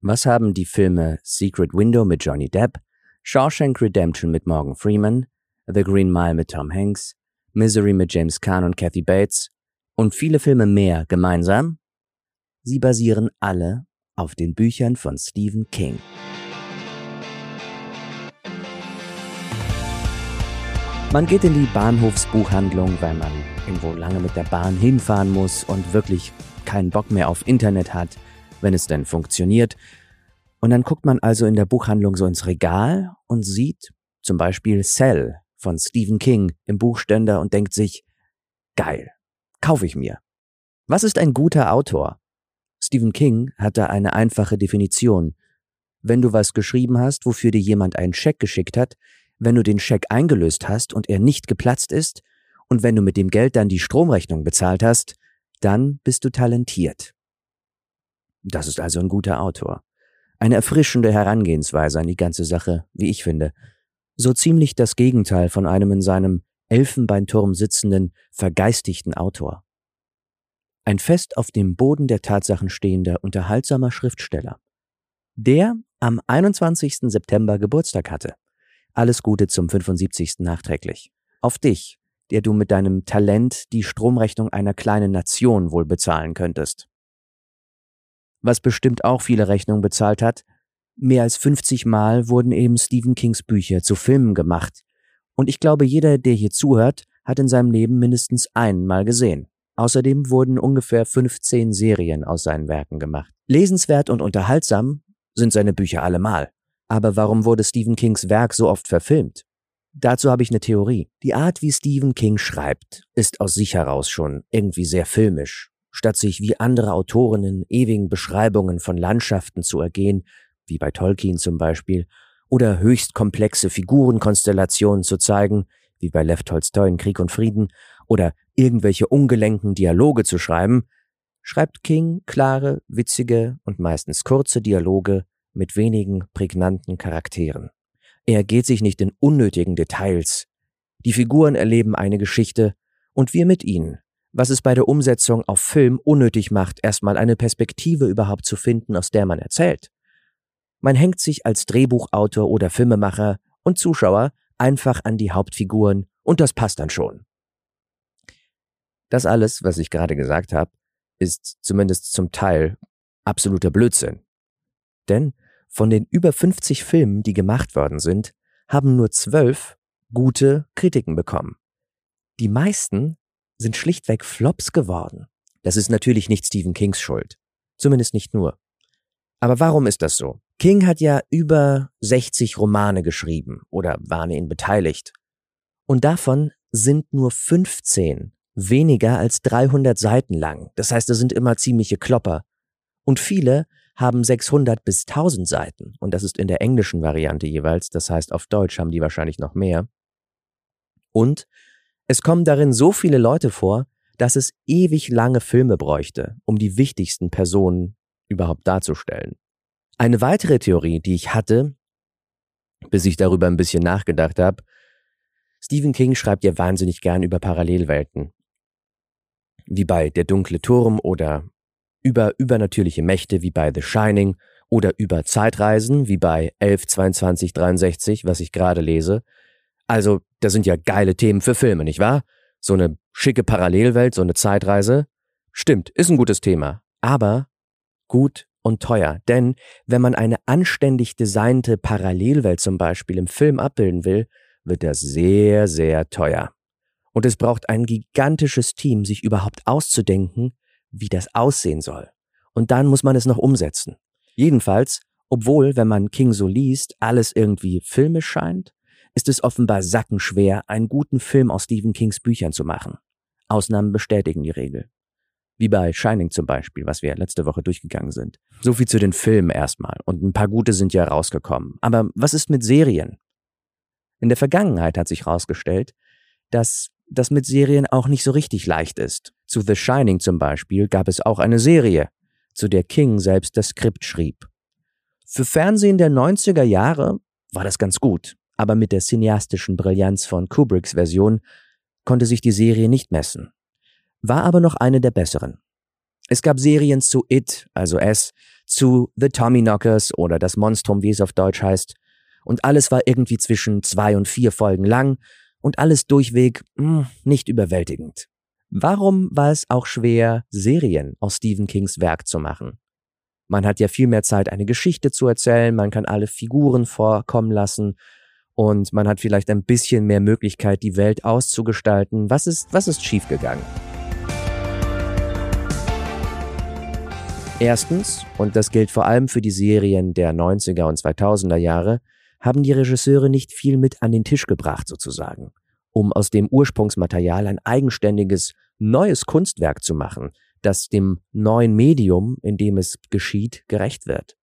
Was haben die Filme Secret Window mit Johnny Depp, Shawshank Redemption mit Morgan Freeman, The Green Mile mit Tom Hanks, Misery mit James Caan und Kathy Bates und viele Filme mehr gemeinsam? Sie basieren alle auf den Büchern von Stephen King. Man geht in die Bahnhofsbuchhandlung, weil man irgendwo lange mit der Bahn hinfahren muss und wirklich keinen Bock mehr auf Internet hat, wenn es denn funktioniert. Und dann guckt man also in der Buchhandlung so ins Regal und sieht zum Beispiel Cell von Stephen King im Buchständer und denkt sich, geil, kaufe ich mir. Was ist ein guter Autor? Stephen King hat da eine einfache Definition. Wenn du was geschrieben hast, wofür dir jemand einen Scheck geschickt hat, wenn du den Scheck eingelöst hast und er nicht geplatzt ist, und wenn du mit dem Geld dann die Stromrechnung bezahlt hast, dann bist du talentiert. Das ist also ein guter Autor. Eine erfrischende Herangehensweise an die ganze Sache, wie ich finde. So ziemlich das Gegenteil von einem in seinem Elfenbeinturm sitzenden, vergeistigten Autor. Ein fest auf dem Boden der Tatsachen stehender, unterhaltsamer Schriftsteller. Der am 21. September Geburtstag hatte. Alles Gute zum 75. nachträglich. Auf dich, der du mit deinem Talent die Stromrechnung einer kleinen Nation wohl bezahlen könntest. Was bestimmt auch viele Rechnungen bezahlt hat, mehr als 50 Mal wurden eben Stephen Kings Bücher zu Filmen gemacht. Und ich glaube, jeder, der hier zuhört, hat in seinem Leben mindestens einen Mal gesehen. Außerdem wurden ungefähr 15 Serien aus seinen Werken gemacht. Lesenswert und unterhaltsam sind seine Bücher allemal. Aber warum wurde Stephen Kings Werk so oft verfilmt? Dazu habe ich eine Theorie. Die Art, wie Stephen King schreibt, ist aus sich heraus schon irgendwie sehr filmisch. Statt sich wie andere Autoren in ewigen Beschreibungen von Landschaften zu ergehen, wie bei Tolkien zum Beispiel, oder höchst komplexe Figurenkonstellationen zu zeigen, wie bei Lev Tolstoi in Krieg und Frieden, oder irgendwelche ungelenken Dialoge zu schreiben, schreibt King klare, witzige und meistens kurze Dialoge mit wenigen prägnanten Charakteren. Er geht sich nicht in unnötigen Details. Die Figuren erleben eine Geschichte und wir mit ihnen, was es bei der Umsetzung auf Film unnötig macht, erstmal eine Perspektive überhaupt zu finden, aus der man erzählt. Man hängt sich als Drehbuchautor oder Filmemacher und Zuschauer einfach an die Hauptfiguren und das passt dann schon. Das alles, was ich gerade gesagt habe, ist zumindest zum Teil absoluter Blödsinn. Denn von den über 50 Filmen, die gemacht worden sind, haben nur zwölf gute Kritiken bekommen. Die meisten sind schlichtweg Flops geworden. Das ist natürlich nicht Stephen Kings Schuld. Zumindest nicht nur. Aber warum ist das so? King hat ja über 60 Romane geschrieben oder war an ihnen beteiligt. Und davon sind nur 15 weniger als 300 Seiten lang. Das heißt, das sind immer ziemliche Klopper. Und viele haben 600 bis 1000 Seiten. Und das ist in der englischen Variante jeweils. Das heißt, auf Deutsch haben die wahrscheinlich noch mehr. Und es kommen darin so viele Leute vor, dass es ewig lange Filme bräuchte, um die wichtigsten Personen überhaupt darzustellen. Eine weitere Theorie, die ich hatte, bis ich darüber ein bisschen nachgedacht habe, Stephen King schreibt ja wahnsinnig gern über Parallelwelten. Wie bei Der dunkle Turm oder über übernatürliche Mächte wie bei The Shining oder über Zeitreisen wie bei 11, 22, 63, was ich gerade lese. Also, das sind ja geile Themen für Filme, nicht wahr? So eine schicke Parallelwelt, so eine Zeitreise. Stimmt, ist ein gutes Thema. Aber gut und teuer. Denn wenn man eine anständig designte Parallelwelt zum Beispiel im Film abbilden will, wird das sehr, sehr teuer. Und es braucht ein gigantisches Team, sich überhaupt auszudenken, wie das aussehen soll. Und dann muss man es noch umsetzen. Jedenfalls, obwohl, wenn man King so liest, alles irgendwie filmisch scheint, ist es offenbar sackenschwer, einen guten Film aus Stephen Kings Büchern zu machen. Ausnahmen bestätigen die Regel. Wie bei Shining zum Beispiel, was wir letzte Woche durchgegangen sind. So viel zu den Filmen erstmal. Und ein paar gute sind ja rausgekommen. Aber was ist mit Serien? In der Vergangenheit hat sich herausgestellt, dass das mit Serien auch nicht so richtig leicht ist. Zu The Shining zum Beispiel gab es auch eine Serie, zu der King selbst das Skript schrieb. Für Fernsehen der 90er Jahre war das ganz gut, aber mit der cineastischen Brillanz von Kubricks Version konnte sich die Serie nicht messen war aber noch eine der besseren. Es gab Serien zu It, also S, zu The Tommyknockers oder das Monstrum, wie es auf Deutsch heißt. Und alles war irgendwie zwischen zwei und vier Folgen lang und alles durchweg mh, hm, nicht überwältigend. Warum war es auch schwer, Serien aus Stephen Kings Werk zu machen? Man hat ja viel mehr Zeit, eine Geschichte zu erzählen, man kann alle Figuren vorkommen lassen und man hat vielleicht ein bisschen mehr Möglichkeit, die Welt auszugestalten. Was ist, was ist schiefgegangen? Erstens, und das gilt vor allem für die Serien der 90er und 2000er Jahre, haben die Regisseure nicht viel mit an den Tisch gebracht sozusagen, um aus dem Ursprungsmaterial ein eigenständiges, neues Kunstwerk zu machen, das dem neuen Medium, in dem es geschieht, gerecht wird.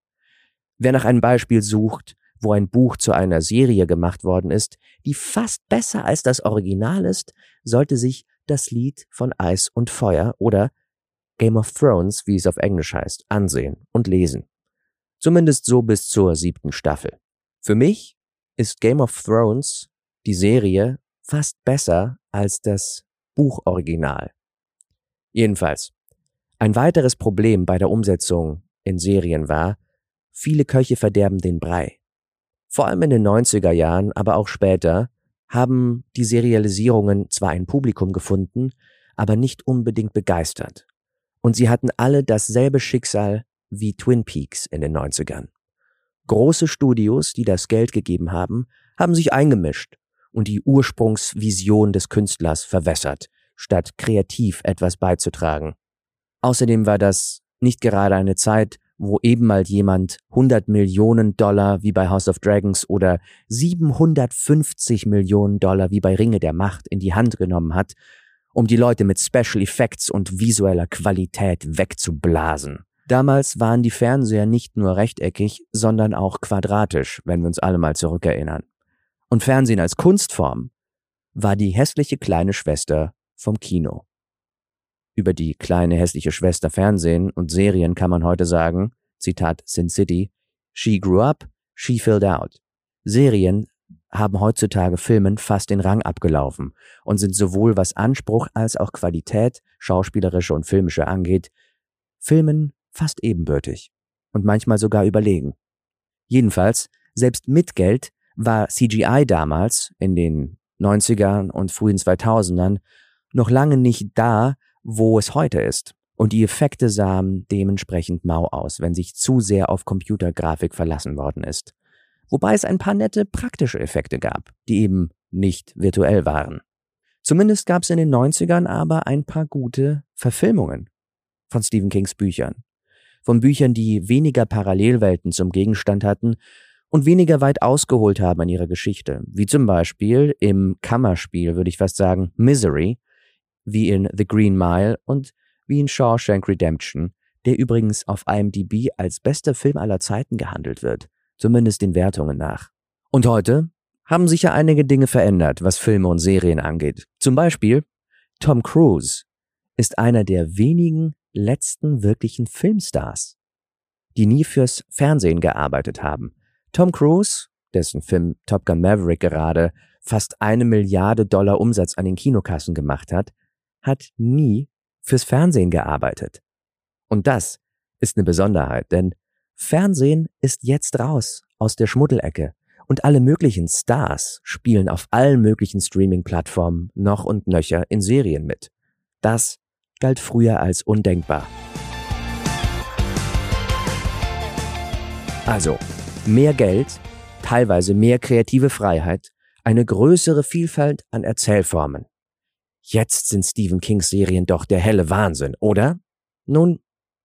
Wer nach einem Beispiel sucht, wo ein Buch zu einer Serie gemacht worden ist, die fast besser als das Original ist, sollte sich das Lied von Eis und Feuer oder Game of Thrones, wie es auf Englisch heißt, ansehen und lesen. Zumindest so bis zur siebten Staffel. Für mich ist Game of Thrones, die Serie, fast besser als das Buchoriginal. Jedenfalls. Ein weiteres Problem bei der Umsetzung in Serien war, viele Köche verderben den Brei. Vor allem in den 90er Jahren, aber auch später, haben die Serialisierungen zwar ein Publikum gefunden, aber nicht unbedingt begeistert. Und sie hatten alle dasselbe Schicksal wie Twin Peaks in den 90ern. Große Studios, die das Geld gegeben haben, haben sich eingemischt und die Ursprungsvision des Künstlers verwässert, statt kreativ etwas beizutragen. Außerdem war das nicht gerade eine Zeit, wo eben mal jemand 100 Millionen Dollar wie bei House of Dragons oder 750 Millionen Dollar wie bei Ringe der Macht in die Hand genommen hat um die Leute mit Special Effects und visueller Qualität wegzublasen. Damals waren die Fernseher nicht nur rechteckig, sondern auch quadratisch, wenn wir uns alle mal zurückerinnern. Und Fernsehen als Kunstform war die hässliche kleine Schwester vom Kino. Über die kleine hässliche Schwester Fernsehen und Serien kann man heute sagen, Zitat Sin City, She grew up, she filled out. Serien haben heutzutage Filmen fast den Rang abgelaufen und sind sowohl was Anspruch als auch Qualität, schauspielerische und filmische angeht, Filmen fast ebenbürtig und manchmal sogar überlegen. Jedenfalls, selbst mit Geld war CGI damals in den 90ern und frühen 2000ern noch lange nicht da, wo es heute ist. Und die Effekte sahen dementsprechend mau aus, wenn sich zu sehr auf Computergrafik verlassen worden ist wobei es ein paar nette praktische Effekte gab, die eben nicht virtuell waren. Zumindest gab es in den 90ern aber ein paar gute Verfilmungen von Stephen Kings Büchern. Von Büchern, die weniger Parallelwelten zum Gegenstand hatten und weniger weit ausgeholt haben an ihrer Geschichte, wie zum Beispiel im Kammerspiel, würde ich fast sagen, Misery, wie in The Green Mile und wie in Shawshank Redemption, der übrigens auf IMDb als bester Film aller Zeiten gehandelt wird zumindest den Wertungen nach. Und heute haben sicher einige Dinge verändert, was Filme und Serien angeht. Zum Beispiel Tom Cruise ist einer der wenigen letzten wirklichen Filmstars, die nie fürs Fernsehen gearbeitet haben. Tom Cruise, dessen Film Top Gun Maverick gerade fast eine Milliarde Dollar Umsatz an den Kinokassen gemacht hat, hat nie fürs Fernsehen gearbeitet. Und das ist eine Besonderheit, denn Fernsehen ist jetzt raus aus der Schmuddelecke und alle möglichen Stars spielen auf allen möglichen Streaming-Plattformen noch und nöcher in Serien mit. Das galt früher als undenkbar. Also, mehr Geld, teilweise mehr kreative Freiheit, eine größere Vielfalt an Erzählformen. Jetzt sind Stephen Kings Serien doch der helle Wahnsinn, oder? Nun,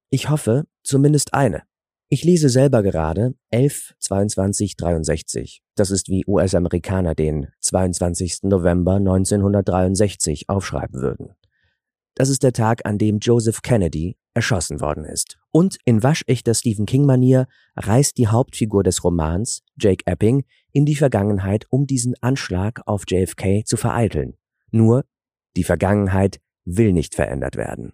ich hoffe, zumindest eine. Ich lese selber gerade 11 22 63. Das ist wie US-Amerikaner den 22. November 1963 aufschreiben würden. Das ist der Tag, an dem Joseph Kennedy erschossen worden ist. Und in waschechter Stephen King-Manier reist die Hauptfigur des Romans, Jake Epping, in die Vergangenheit, um diesen Anschlag auf JFK zu vereiteln. Nur, die Vergangenheit will nicht verändert werden.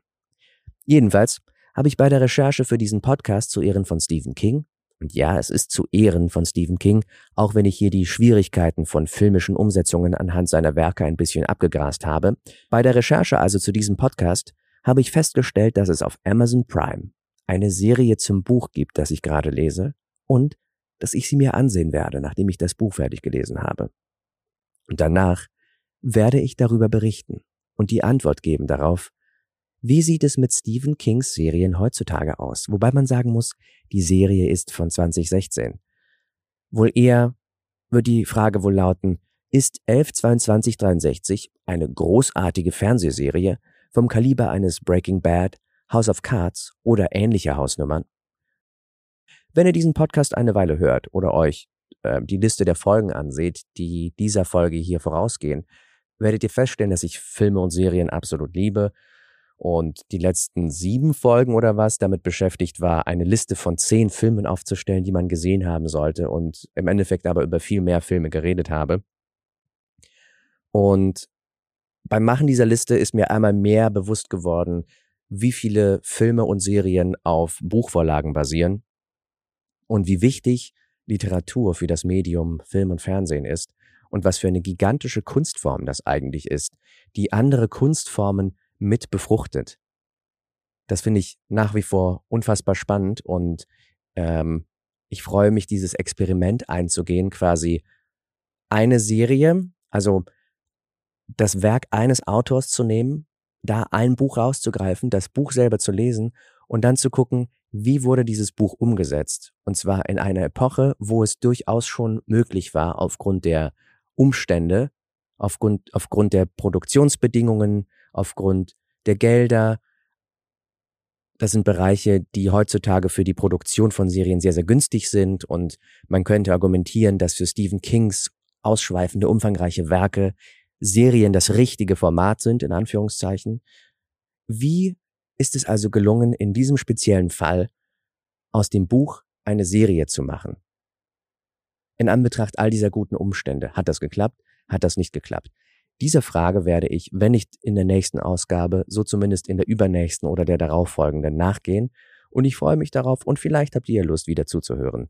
Jedenfalls habe ich bei der Recherche für diesen Podcast zu Ehren von Stephen King, und ja, es ist zu Ehren von Stephen King, auch wenn ich hier die Schwierigkeiten von filmischen Umsetzungen anhand seiner Werke ein bisschen abgegrast habe, bei der Recherche also zu diesem Podcast habe ich festgestellt, dass es auf Amazon Prime eine Serie zum Buch gibt, das ich gerade lese und dass ich sie mir ansehen werde, nachdem ich das Buch fertig gelesen habe. Und danach werde ich darüber berichten und die Antwort geben darauf, wie sieht es mit Stephen Kings Serien heutzutage aus? Wobei man sagen muss, die Serie ist von 2016. Wohl eher wird die Frage wohl lauten, ist 112263 eine großartige Fernsehserie vom Kaliber eines Breaking Bad, House of Cards oder ähnlicher Hausnummern? Wenn ihr diesen Podcast eine Weile hört oder euch äh, die Liste der Folgen anseht, die dieser Folge hier vorausgehen, werdet ihr feststellen, dass ich Filme und Serien absolut liebe und die letzten sieben Folgen oder was damit beschäftigt war, eine Liste von zehn Filmen aufzustellen, die man gesehen haben sollte und im Endeffekt aber über viel mehr Filme geredet habe. Und beim Machen dieser Liste ist mir einmal mehr bewusst geworden, wie viele Filme und Serien auf Buchvorlagen basieren und wie wichtig Literatur für das Medium Film und Fernsehen ist und was für eine gigantische Kunstform das eigentlich ist, die andere Kunstformen mit befruchtet. Das finde ich nach wie vor unfassbar spannend und ähm, ich freue mich, dieses Experiment einzugehen, quasi eine Serie, also das Werk eines Autors zu nehmen, da ein Buch rauszugreifen, das Buch selber zu lesen und dann zu gucken, wie wurde dieses Buch umgesetzt. Und zwar in einer Epoche, wo es durchaus schon möglich war, aufgrund der Umstände, aufgrund, aufgrund der Produktionsbedingungen, aufgrund der Gelder. Das sind Bereiche, die heutzutage für die Produktion von Serien sehr, sehr günstig sind und man könnte argumentieren, dass für Stephen Kings ausschweifende, umfangreiche Werke Serien das richtige Format sind, in Anführungszeichen. Wie ist es also gelungen, in diesem speziellen Fall aus dem Buch eine Serie zu machen? In Anbetracht all dieser guten Umstände, hat das geklappt? Hat das nicht geklappt? Dieser Frage werde ich, wenn nicht in der nächsten Ausgabe, so zumindest in der übernächsten oder der darauffolgenden nachgehen. Und ich freue mich darauf und vielleicht habt ihr Lust, wieder zuzuhören.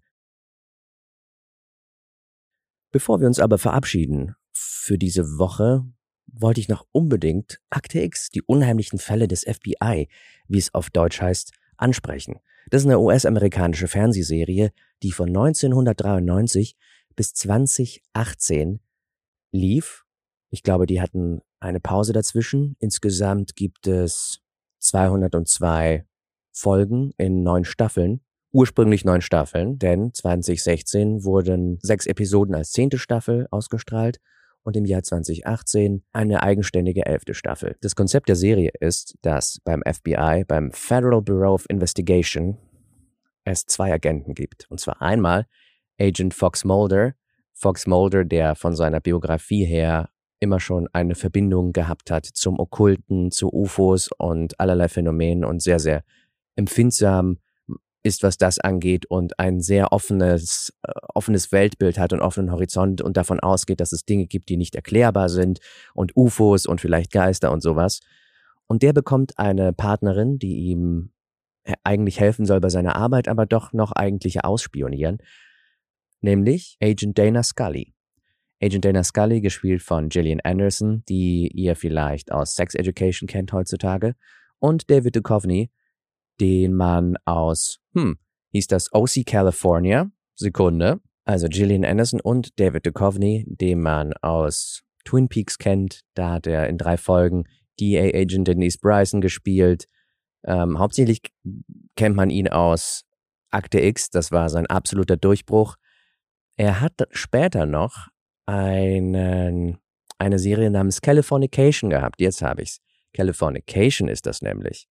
Bevor wir uns aber verabschieden für diese Woche, wollte ich noch unbedingt Akte X, die unheimlichen Fälle des FBI, wie es auf Deutsch heißt, ansprechen. Das ist eine US-amerikanische Fernsehserie, die von 1993 bis 2018 lief ich glaube, die hatten eine Pause dazwischen. Insgesamt gibt es 202 Folgen in neun Staffeln. Ursprünglich neun Staffeln, denn 2016 wurden sechs Episoden als zehnte Staffel ausgestrahlt und im Jahr 2018 eine eigenständige elfte Staffel. Das Konzept der Serie ist, dass beim FBI, beim Federal Bureau of Investigation, es zwei Agenten gibt. Und zwar einmal Agent Fox Mulder. Fox Mulder, der von seiner Biografie her immer schon eine Verbindung gehabt hat zum Okkulten, zu UFOs und allerlei Phänomenen und sehr, sehr empfindsam ist, was das angeht und ein sehr offenes, äh, offenes Weltbild hat und offenen Horizont und davon ausgeht, dass es Dinge gibt, die nicht erklärbar sind und UFOs und vielleicht Geister und sowas. Und der bekommt eine Partnerin, die ihm eigentlich helfen soll bei seiner Arbeit, aber doch noch eigentliche ausspionieren, nämlich Agent Dana Scully. Agent Dana Scully, gespielt von Gillian Anderson, die ihr vielleicht aus Sex Education kennt heutzutage, und David Duchovny, den man aus, hm, hieß das OC California, Sekunde, also Gillian Anderson und David Duchovny, den man aus Twin Peaks kennt, da hat er in drei Folgen DA Agent Denise Bryson gespielt. Ähm, hauptsächlich kennt man ihn aus Akte X, das war sein absoluter Durchbruch. Er hat später noch einen, eine Serie namens Californication gehabt. Jetzt habe ich's. Californication ist das nämlich.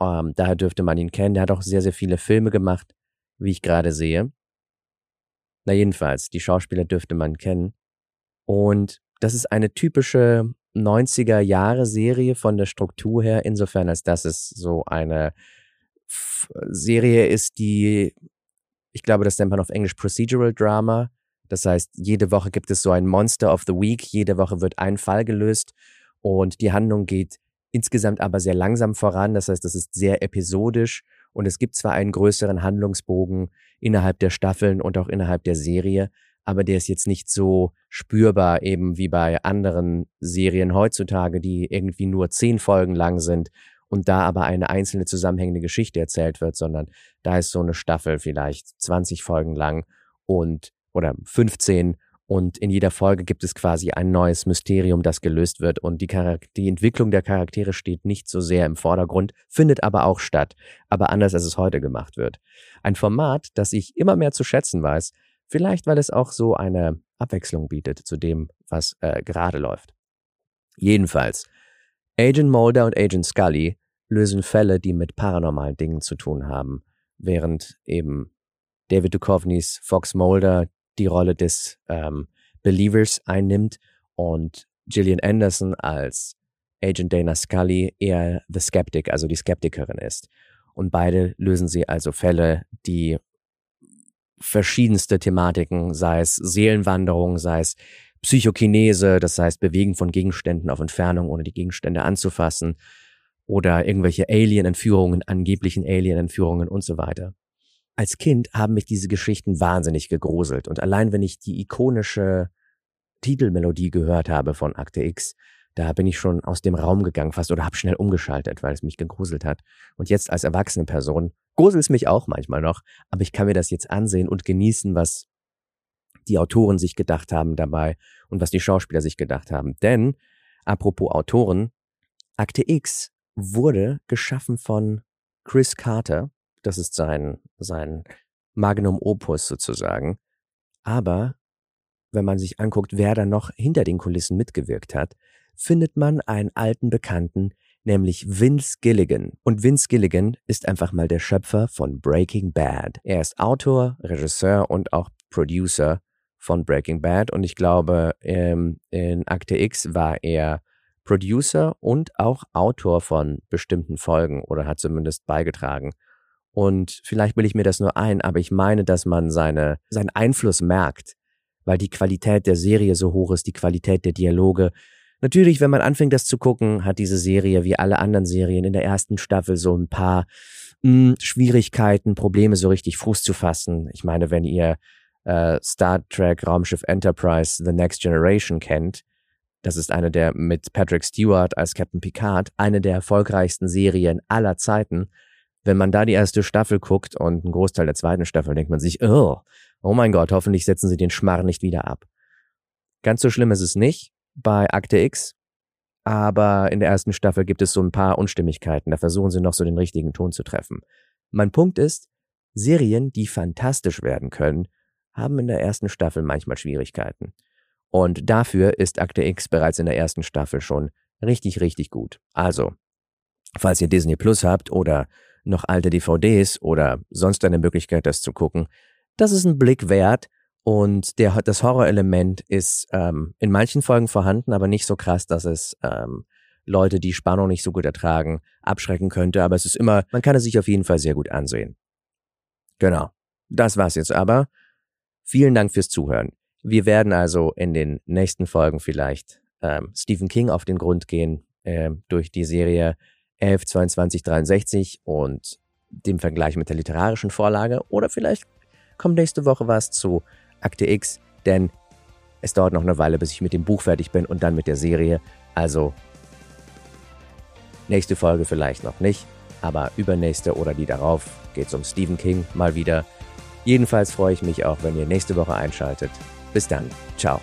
Ähm, daher dürfte man ihn kennen. Der hat auch sehr, sehr viele Filme gemacht, wie ich gerade sehe. Na jedenfalls, die Schauspieler dürfte man kennen. Und das ist eine typische 90er Jahre Serie von der Struktur her, insofern als dass es so eine Serie ist, die, ich glaube, das nennt man auf Englisch Procedural Drama, das heißt, jede Woche gibt es so ein Monster of the Week, jede Woche wird ein Fall gelöst und die Handlung geht insgesamt aber sehr langsam voran. Das heißt, das ist sehr episodisch und es gibt zwar einen größeren Handlungsbogen innerhalb der Staffeln und auch innerhalb der Serie, aber der ist jetzt nicht so spürbar eben wie bei anderen Serien heutzutage, die irgendwie nur zehn Folgen lang sind und da aber eine einzelne zusammenhängende Geschichte erzählt wird, sondern da ist so eine Staffel vielleicht 20 Folgen lang und oder 15 und in jeder Folge gibt es quasi ein neues Mysterium, das gelöst wird und die, die Entwicklung der Charaktere steht nicht so sehr im Vordergrund, findet aber auch statt, aber anders als es heute gemacht wird. Ein Format, das ich immer mehr zu schätzen weiß, vielleicht weil es auch so eine Abwechslung bietet zu dem, was äh, gerade läuft. Jedenfalls, Agent Mulder und Agent Scully lösen Fälle, die mit paranormalen Dingen zu tun haben, während eben David Duchovnys Fox Mulder die Rolle des ähm, Believers einnimmt und Gillian Anderson als Agent Dana Scully eher The Skeptic, also die Skeptikerin ist. Und beide lösen sie also Fälle, die verschiedenste Thematiken, sei es Seelenwanderung, sei es Psychokinese, das heißt Bewegen von Gegenständen auf Entfernung, ohne die Gegenstände anzufassen, oder irgendwelche Alien-Entführungen, angeblichen Alien-Entführungen und so weiter als Kind haben mich diese Geschichten wahnsinnig gegruselt. Und allein wenn ich die ikonische Titelmelodie gehört habe von Akte X, da bin ich schon aus dem Raum gegangen fast oder habe schnell umgeschaltet, weil es mich gegruselt hat. Und jetzt als erwachsene Person gruselt es mich auch manchmal noch, aber ich kann mir das jetzt ansehen und genießen, was die Autoren sich gedacht haben dabei und was die Schauspieler sich gedacht haben. Denn, apropos Autoren, Akte X wurde geschaffen von Chris Carter, das ist sein, sein Magnum Opus sozusagen. Aber wenn man sich anguckt, wer da noch hinter den Kulissen mitgewirkt hat, findet man einen alten Bekannten, nämlich Vince Gilligan. Und Vince Gilligan ist einfach mal der Schöpfer von Breaking Bad. Er ist Autor, Regisseur und auch Producer von Breaking Bad. Und ich glaube, ähm, in Akte X war er Producer und auch Autor von bestimmten Folgen oder hat zumindest beigetragen. Und vielleicht will ich mir das nur ein, aber ich meine, dass man seine, seinen Einfluss merkt, weil die Qualität der Serie so hoch ist, die Qualität der Dialoge. Natürlich, wenn man anfängt, das zu gucken, hat diese Serie wie alle anderen Serien in der ersten Staffel so ein paar mh, hm, Schwierigkeiten, Probleme so richtig Fuß zu fassen. Ich meine, wenn ihr äh, Star Trek Raumschiff Enterprise The Next Generation kennt, das ist eine der mit Patrick Stewart als Captain Picard, eine der erfolgreichsten Serien aller Zeiten wenn man da die erste Staffel guckt und einen Großteil der zweiten Staffel, denkt man sich, oh, oh mein Gott, hoffentlich setzen sie den Schmarr nicht wieder ab. Ganz so schlimm ist es nicht bei Akte X, aber in der ersten Staffel gibt es so ein paar Unstimmigkeiten, da versuchen sie noch so den richtigen Ton zu treffen. Mein Punkt ist, Serien, die fantastisch werden können, haben in der ersten Staffel manchmal Schwierigkeiten. Und dafür ist Akte X bereits in der ersten Staffel schon richtig, richtig gut. Also, falls ihr Disney Plus habt oder noch alte DVDs oder sonst eine Möglichkeit, das zu gucken. Das ist ein Blick wert und der, das Horrorelement ist ähm, in manchen Folgen vorhanden, aber nicht so krass, dass es ähm, Leute, die Spannung nicht so gut ertragen, abschrecken könnte. Aber es ist immer, man kann es sich auf jeden Fall sehr gut ansehen. Genau. Das war's jetzt aber. Vielen Dank fürs Zuhören. Wir werden also in den nächsten Folgen vielleicht ähm, Stephen King auf den Grund gehen äh, durch die Serie 11, 22, 63 und dem Vergleich mit der literarischen Vorlage. Oder vielleicht kommt nächste Woche was zu Akte X, denn es dauert noch eine Weile, bis ich mit dem Buch fertig bin und dann mit der Serie. Also nächste Folge vielleicht noch nicht, aber übernächste oder die darauf geht es um Stephen King mal wieder. Jedenfalls freue ich mich auch, wenn ihr nächste Woche einschaltet. Bis dann. Ciao.